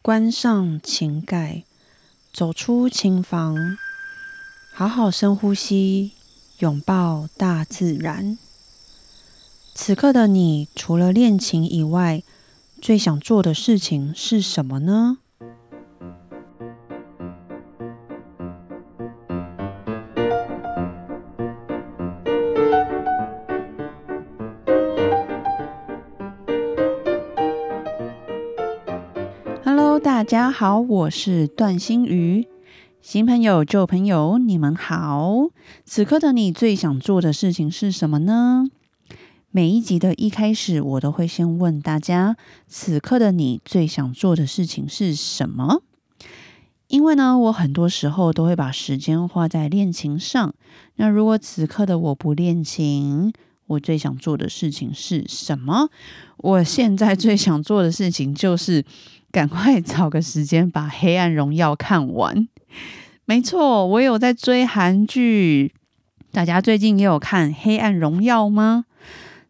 关上琴盖，走出琴房，好好深呼吸，拥抱大自然。此刻的你，除了练琴以外，最想做的事情是什么呢？家好，我是段心瑜。新朋友、旧朋友，你们好。此刻的你最想做的事情是什么呢？每一集的一开始，我都会先问大家：此刻的你最想做的事情是什么？因为呢，我很多时候都会把时间花在练琴上。那如果此刻的我不练琴，我最想做的事情是什么？我现在最想做的事情就是。赶快找个时间把《黑暗荣耀》看完。没错，我有在追韩剧。大家最近也有看《黑暗荣耀》吗？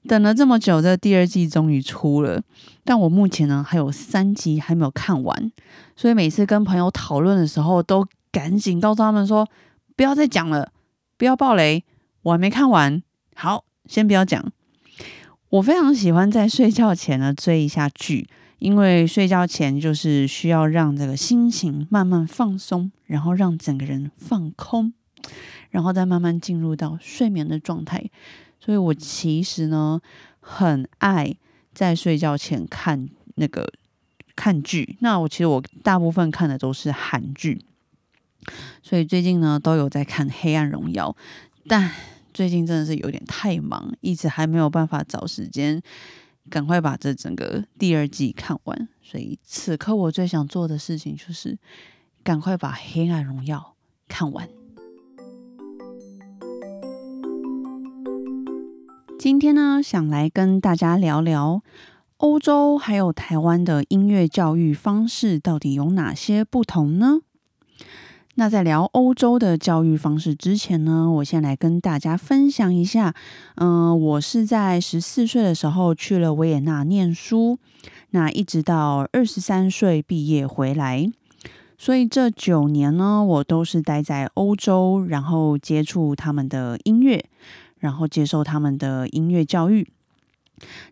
等了这么久，这第二季终于出了。但我目前呢还有三集还没有看完，所以每次跟朋友讨论的时候，都赶紧告诉他们说：不要再讲了，不要爆雷，我还没看完。好，先不要讲。我非常喜欢在睡觉前呢追一下剧。因为睡觉前就是需要让这个心情慢慢放松，然后让整个人放空，然后再慢慢进入到睡眠的状态。所以我其实呢很爱在睡觉前看那个看剧。那我其实我大部分看的都是韩剧，所以最近呢都有在看《黑暗荣耀》，但最近真的是有点太忙，一直还没有办法找时间。赶快把这整个第二季看完，所以此刻我最想做的事情就是赶快把《黑暗荣耀》看完。今天呢，想来跟大家聊聊欧洲还有台湾的音乐教育方式到底有哪些不同呢？那在聊欧洲的教育方式之前呢，我先来跟大家分享一下。嗯，我是在十四岁的时候去了维也纳念书，那一直到二十三岁毕业回来，所以这九年呢，我都是待在欧洲，然后接触他们的音乐，然后接受他们的音乐教育。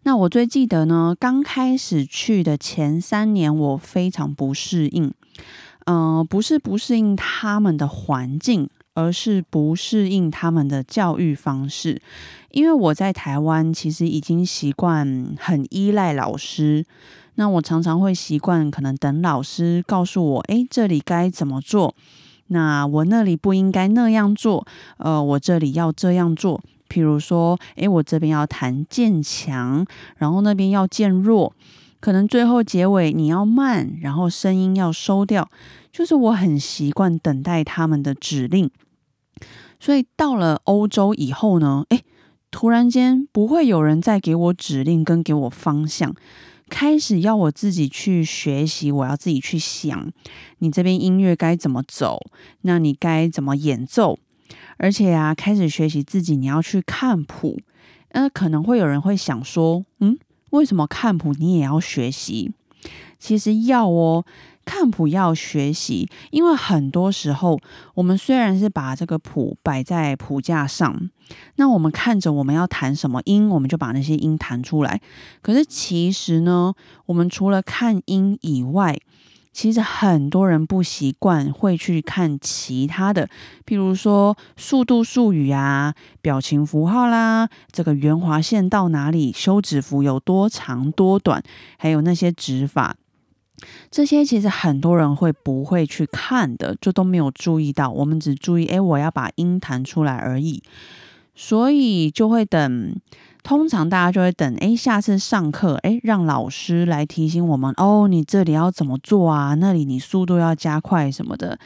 那我最记得呢，刚开始去的前三年，我非常不适应。嗯，不是不适应他们的环境，而是不适应他们的教育方式。因为我在台湾其实已经习惯很依赖老师，那我常常会习惯可能等老师告诉我，诶，这里该怎么做？那我那里不应该那样做，呃，我这里要这样做。譬如说，诶，我这边要弹渐强，然后那边要渐弱。可能最后结尾你要慢，然后声音要收掉，就是我很习惯等待他们的指令。所以到了欧洲以后呢，诶，突然间不会有人再给我指令跟给我方向，开始要我自己去学习，我要自己去想，你这边音乐该怎么走，那你该怎么演奏，而且啊，开始学习自己你要去看谱，那可能会有人会想说，嗯。为什么看谱你也要学习？其实要哦，看谱要学习，因为很多时候我们虽然是把这个谱摆在谱架上，那我们看着我们要弹什么音，我们就把那些音弹出来。可是其实呢，我们除了看音以外，其实很多人不习惯会去看其他的，譬如说速度术语啊、表情符号啦，这个圆滑线到哪里，休止符有多长多短，还有那些指法，这些其实很多人会不会去看的，就都没有注意到。我们只注意，哎，我要把音弹出来而已，所以就会等。通常大家就会等，哎，下次上课，哎，让老师来提醒我们，哦，你这里要怎么做啊？那里你速度要加快什么的。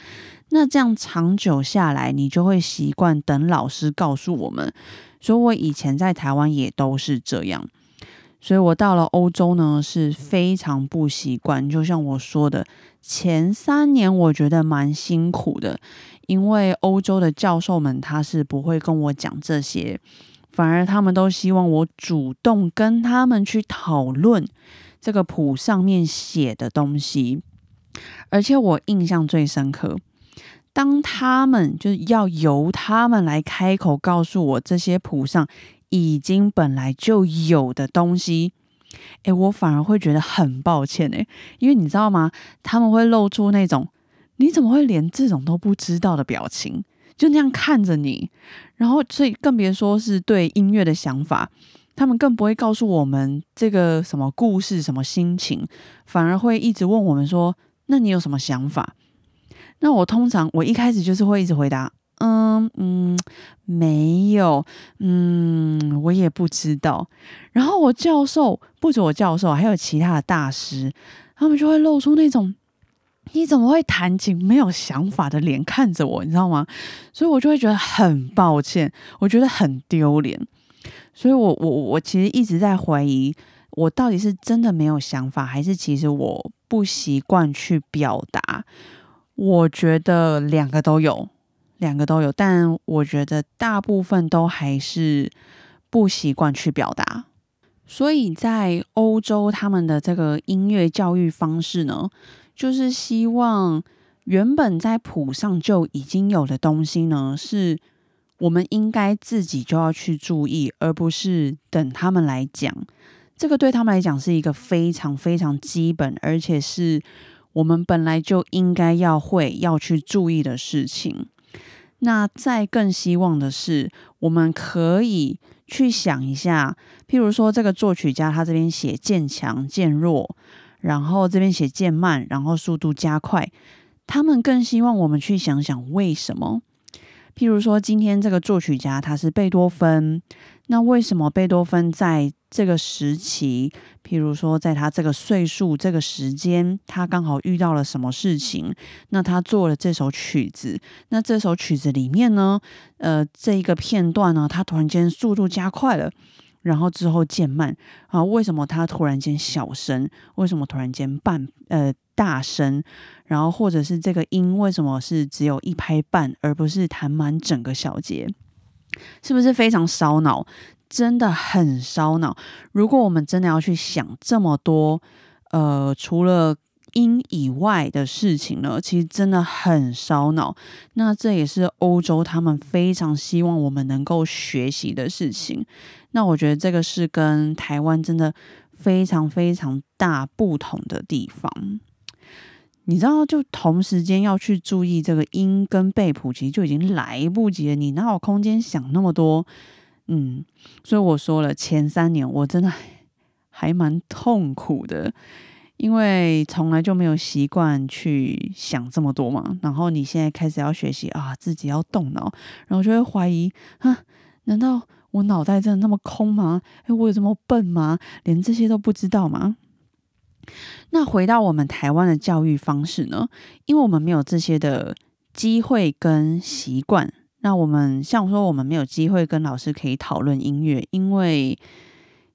那这样长久下来，你就会习惯等老师告诉我们。所以，我以前在台湾也都是这样。所以我到了欧洲呢，是非常不习惯。就像我说的，前三年我觉得蛮辛苦的，因为欧洲的教授们他是不会跟我讲这些。反而他们都希望我主动跟他们去讨论这个谱上面写的东西。而且我印象最深刻，当他们就是要由他们来开口告诉我这些谱上已经本来就有的东西，诶，我反而会觉得很抱歉诶，因为你知道吗？他们会露出那种你怎么会连这种都不知道的表情，就那样看着你，然后所以更别说是对音乐的想法。他们更不会告诉我们这个什么故事、什么心情，反而会一直问我们说：“那你有什么想法？”那我通常我一开始就是会一直回答：“嗯嗯，没有，嗯，我也不知道。”然后我教授不止我教授，还有其他的大师，他们就会露出那种“你怎么会弹琴没有想法”的脸看着我，你知道吗？所以我就会觉得很抱歉，我觉得很丢脸。所以，我我我其实一直在怀疑，我到底是真的没有想法，还是其实我不习惯去表达？我觉得两个都有，两个都有，但我觉得大部分都还是不习惯去表达。所以在欧洲，他们的这个音乐教育方式呢，就是希望原本在谱上就已经有的东西呢，是。我们应该自己就要去注意，而不是等他们来讲。这个对他们来讲是一个非常非常基本，而且是我们本来就应该要会要去注意的事情。那再更希望的是，我们可以去想一下，譬如说这个作曲家他这边写渐强渐弱，然后这边写渐慢，然后速度加快，他们更希望我们去想想为什么。譬如说，今天这个作曲家他是贝多芬，那为什么贝多芬在这个时期，譬如说在他这个岁数、这个时间，他刚好遇到了什么事情？那他做了这首曲子，那这首曲子里面呢，呃，这一个片段呢，他突然间速度加快了。然后之后渐慢啊？为什么他突然间小声？为什么突然间半呃大声？然后或者是这个音为什么是只有一拍半，而不是弹满整个小节？是不是非常烧脑？真的很烧脑。如果我们真的要去想这么多，呃，除了音以外的事情呢，其实真的很烧脑。那这也是欧洲他们非常希望我们能够学习的事情。那我觉得这个是跟台湾真的非常非常大不同的地方。你知道，就同时间要去注意这个音跟背谱，其实就已经来不及了。你哪有空间想那么多？嗯，所以我说了，前三年我真的 还蛮痛苦的，因为从来就没有习惯去想这么多嘛。然后你现在开始要学习啊，自己要动脑，然后就会怀疑啊，难道？我脑袋真的那么空吗？哎，我有这么笨吗？连这些都不知道吗？那回到我们台湾的教育方式呢？因为我们没有这些的机会跟习惯，那我们像说我们没有机会跟老师可以讨论音乐，因为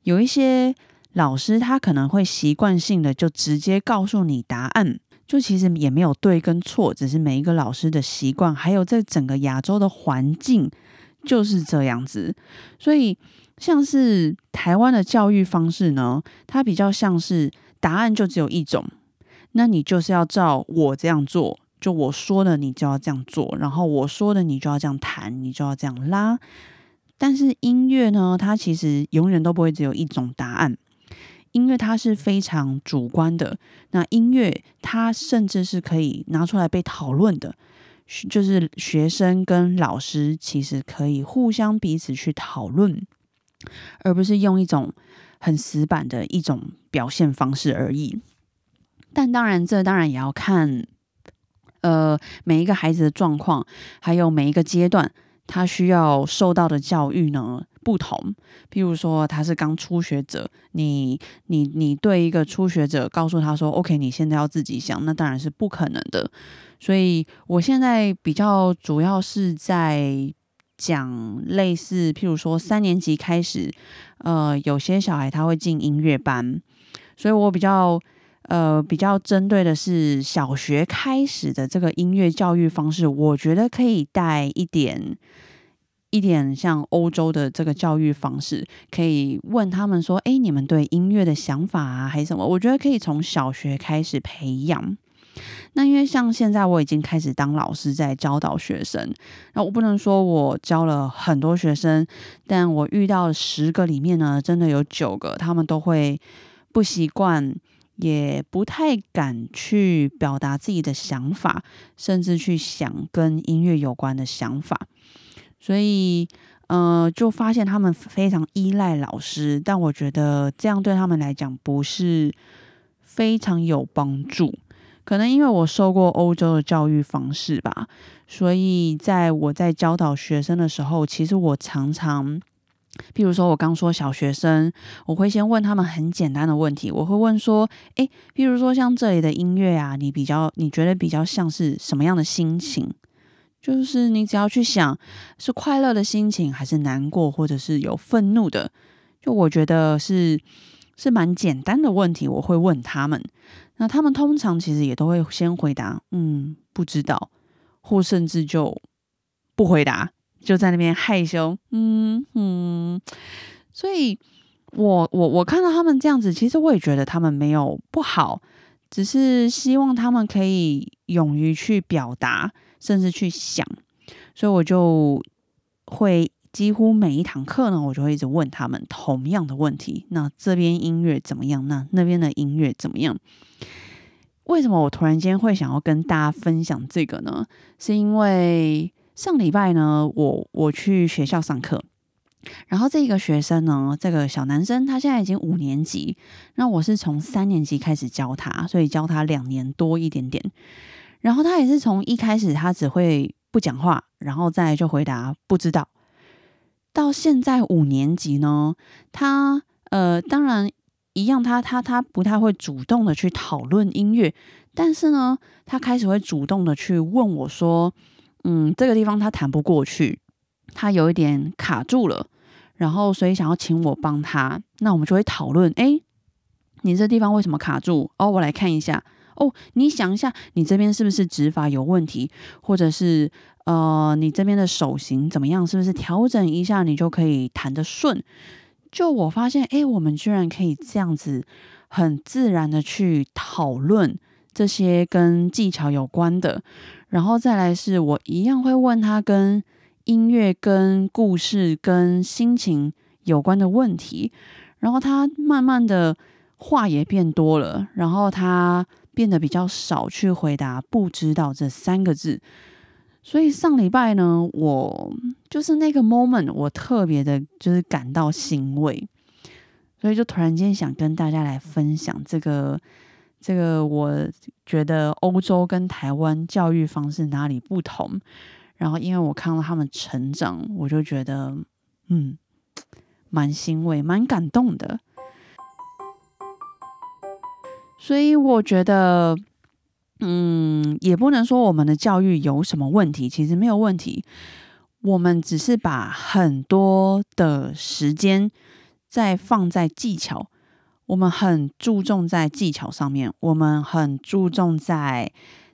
有一些老师他可能会习惯性的就直接告诉你答案，就其实也没有对跟错，只是每一个老师的习惯，还有在整个亚洲的环境。就是这样子，所以像是台湾的教育方式呢，它比较像是答案就只有一种，那你就是要照我这样做，就我说的你就要这样做，然后我说的你就要这样弹，你就要这样拉。但是音乐呢，它其实永远都不会只有一种答案，音乐它是非常主观的，那音乐它甚至是可以拿出来被讨论的。就是学生跟老师其实可以互相彼此去讨论，而不是用一种很死板的一种表现方式而已。但当然，这当然也要看，呃，每一个孩子的状况，还有每一个阶段他需要受到的教育呢不同。譬如说，他是刚初学者，你你你对一个初学者告诉他说：“OK，你现在要自己想”，那当然是不可能的。所以，我现在比较主要是在讲类似，譬如说三年级开始，呃，有些小孩他会进音乐班，所以我比较呃比较针对的是小学开始的这个音乐教育方式，我觉得可以带一点一点像欧洲的这个教育方式，可以问他们说：“哎，你们对音乐的想法啊，还是什么？”我觉得可以从小学开始培养。那因为像现在我已经开始当老师，在教导学生，那我不能说我教了很多学生，但我遇到十个里面呢，真的有九个他们都会不习惯，也不太敢去表达自己的想法，甚至去想跟音乐有关的想法，所以呃，就发现他们非常依赖老师，但我觉得这样对他们来讲不是非常有帮助。可能因为我受过欧洲的教育方式吧，所以在我在教导学生的时候，其实我常常，譬如说我刚说小学生，我会先问他们很简单的问题，我会问说，诶，譬如说像这里的音乐啊，你比较你觉得比较像是什么样的心情？就是你只要去想是快乐的心情，还是难过，或者是有愤怒的，就我觉得是是蛮简单的问题，我会问他们。那他们通常其实也都会先回答，嗯，不知道，或甚至就不回答，就在那边害羞，嗯嗯。所以，我我我看到他们这样子，其实我也觉得他们没有不好，只是希望他们可以勇于去表达，甚至去想。所以我就会几乎每一堂课呢，我就会一直问他们同样的问题。那这边音乐怎么样？那那边的音乐怎么样？为什么我突然间会想要跟大家分享这个呢？是因为上礼拜呢，我我去学校上课，然后这个学生呢，这个小男生他现在已经五年级，那我是从三年级开始教他，所以教他两年多一点点。然后他也是从一开始他只会不讲话，然后再就回答不知道，到现在五年级呢，他呃当然。一样，他他他不太会主动的去讨论音乐，但是呢，他开始会主动的去问我说：“嗯，这个地方他弹不过去，他有一点卡住了，然后所以想要请我帮他。那我们就会讨论，哎，你这地方为什么卡住？哦，我来看一下。哦，你想一下，你这边是不是指法有问题，或者是呃，你这边的手型怎么样？是不是调整一下，你就可以弹得顺？”就我发现，哎，我们居然可以这样子很自然的去讨论这些跟技巧有关的，然后再来是我一样会问他跟音乐、跟故事、跟心情有关的问题，然后他慢慢的话也变多了，然后他变得比较少去回答不知道这三个字。所以上礼拜呢，我就是那个 moment，我特别的就是感到欣慰，所以就突然间想跟大家来分享这个这个，我觉得欧洲跟台湾教育方式哪里不同，然后因为我看到他们成长，我就觉得嗯，蛮欣慰，蛮感动的，所以我觉得。嗯，也不能说我们的教育有什么问题，其实没有问题。我们只是把很多的时间在放在技巧，我们很注重在技巧上面，我们很注重在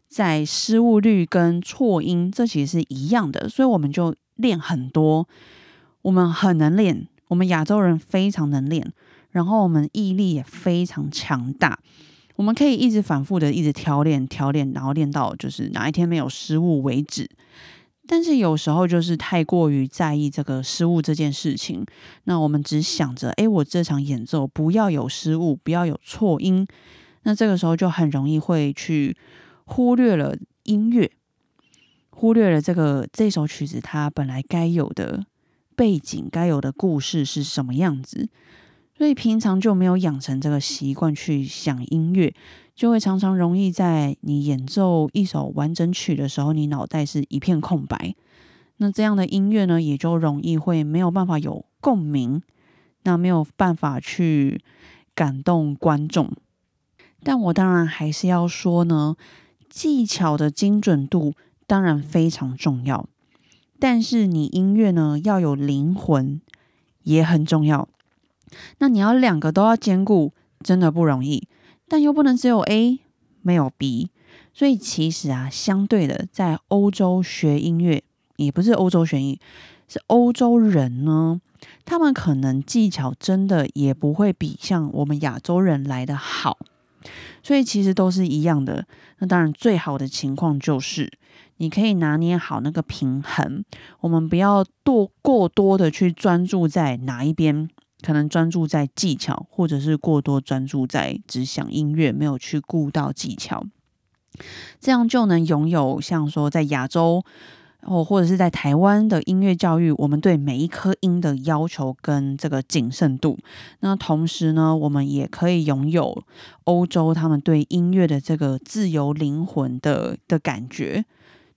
在失误率跟错音，这其实是一样的，所以我们就练很多，我们很能练，我们亚洲人非常能练，然后我们毅力也非常强大。我们可以一直反复的一直调练调练，然后练到就是哪一天没有失误为止。但是有时候就是太过于在意这个失误这件事情，那我们只想着，哎，我这场演奏不要有失误，不要有错音。那这个时候就很容易会去忽略了音乐，忽略了这个这首曲子它本来该有的背景、该有的故事是什么样子。所以平常就没有养成这个习惯去想音乐，就会常常容易在你演奏一首完整曲的时候，你脑袋是一片空白。那这样的音乐呢，也就容易会没有办法有共鸣，那没有办法去感动观众。但我当然还是要说呢，技巧的精准度当然非常重要，但是你音乐呢要有灵魂也很重要。那你要两个都要兼顾，真的不容易，但又不能只有 A 没有 B，所以其实啊，相对的，在欧洲学音乐，也不是欧洲学音，是欧洲人呢，他们可能技巧真的也不会比像我们亚洲人来的好，所以其实都是一样的。那当然，最好的情况就是你可以拿捏好那个平衡。我们不要多过多的去专注在哪一边，可能专注在技巧，或者是过多专注在只想音乐，没有去顾到技巧，这样就能拥有像说在亚洲。或，或者是在台湾的音乐教育，我们对每一颗音的要求跟这个谨慎度。那同时呢，我们也可以拥有欧洲他们对音乐的这个自由灵魂的的感觉。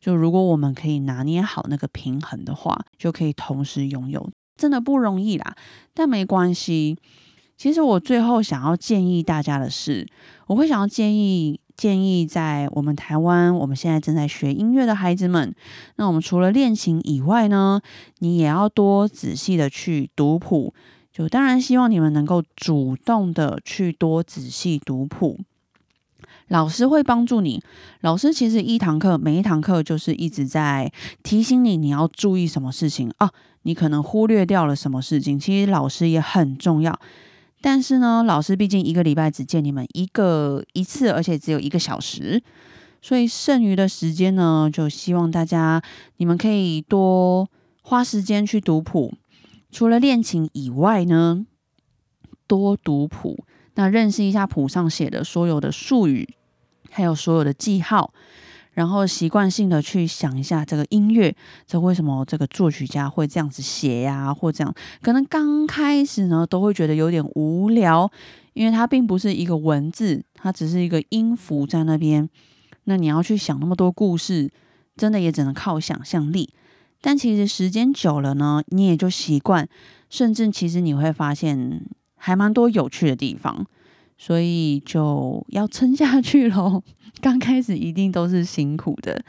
就如果我们可以拿捏好那个平衡的话，就可以同时拥有，真的不容易啦。但没关系。其实我最后想要建议大家的是，我会想要建议。建议在我们台湾，我们现在正在学音乐的孩子们，那我们除了练琴以外呢，你也要多仔细的去读谱。就当然希望你们能够主动的去多仔细读谱，老师会帮助你。老师其实一堂课每一堂课就是一直在提醒你你要注意什么事情啊，你可能忽略掉了什么事情。其实老师也很重要。但是呢，老师毕竟一个礼拜只见你们一个一次，而且只有一个小时，所以剩余的时间呢，就希望大家你们可以多花时间去读谱。除了练琴以外呢，多读谱，那认识一下谱上写的所有的术语，还有所有的记号。然后习惯性的去想一下这个音乐，这为什么这个作曲家会这样子写呀？或这样，可能刚开始呢都会觉得有点无聊，因为它并不是一个文字，它只是一个音符在那边。那你要去想那么多故事，真的也只能靠想象力。但其实时间久了呢，你也就习惯，甚至其实你会发现还蛮多有趣的地方。所以就要撑下去喽。刚开始一定都是辛苦的，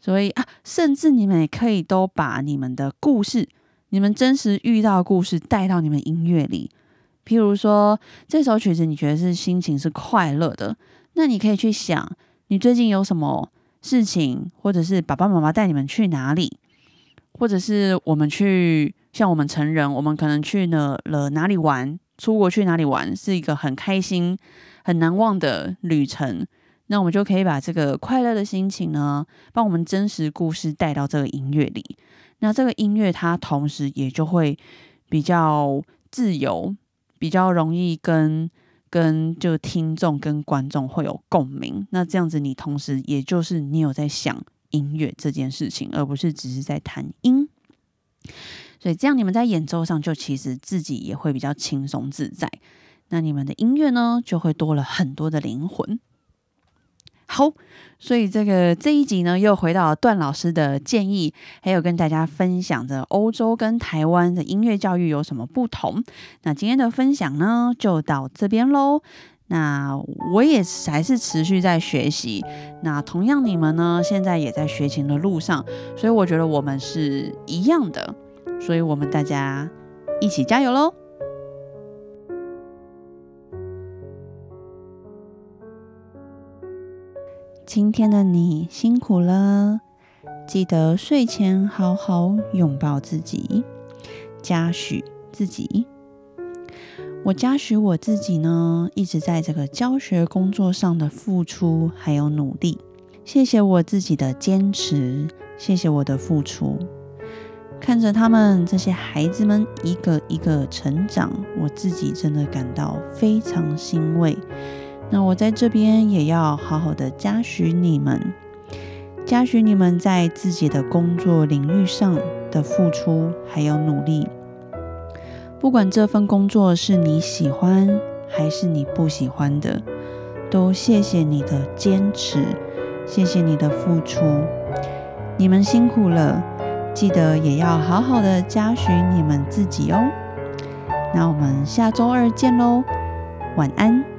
所以啊，甚至你们也可以都把你们的故事、你们真实遇到的故事带到你们音乐里。譬如说，这首曲子你觉得是心情是快乐的，那你可以去想，你最近有什么事情，或者是爸爸妈妈带你们去哪里，或者是我们去，像我们成人，我们可能去了了哪里玩。出国去哪里玩是一个很开心、很难忘的旅程。那我们就可以把这个快乐的心情呢，帮我们真实故事带到这个音乐里。那这个音乐它同时也就会比较自由，比较容易跟跟就听众跟观众会有共鸣。那这样子，你同时也就是你有在想音乐这件事情，而不是只是在弹音。所以这样，你们在演奏上就其实自己也会比较轻松自在。那你们的音乐呢，就会多了很多的灵魂。好，所以这个这一集呢，又回到段老师的建议，还有跟大家分享着欧洲跟台湾的音乐教育有什么不同。那今天的分享呢，就到这边喽。那我也还是持续在学习。那同样，你们呢，现在也在学琴的路上，所以我觉得我们是一样的。所以，我们大家一起加油喽！今天的你辛苦了，记得睡前好好拥抱自己，嘉许自己。我嘉许我自己呢，一直在这个教学工作上的付出还有努力。谢谢我自己的坚持，谢谢我的付出。看着他们这些孩子们一个一个成长，我自己真的感到非常欣慰。那我在这边也要好好的嘉许你们，嘉许你们在自己的工作领域上的付出还有努力。不管这份工作是你喜欢还是你不喜欢的，都谢谢你的坚持，谢谢你的付出，你们辛苦了。记得也要好好的嘉许你们自己哦。那我们下周二见喽，晚安。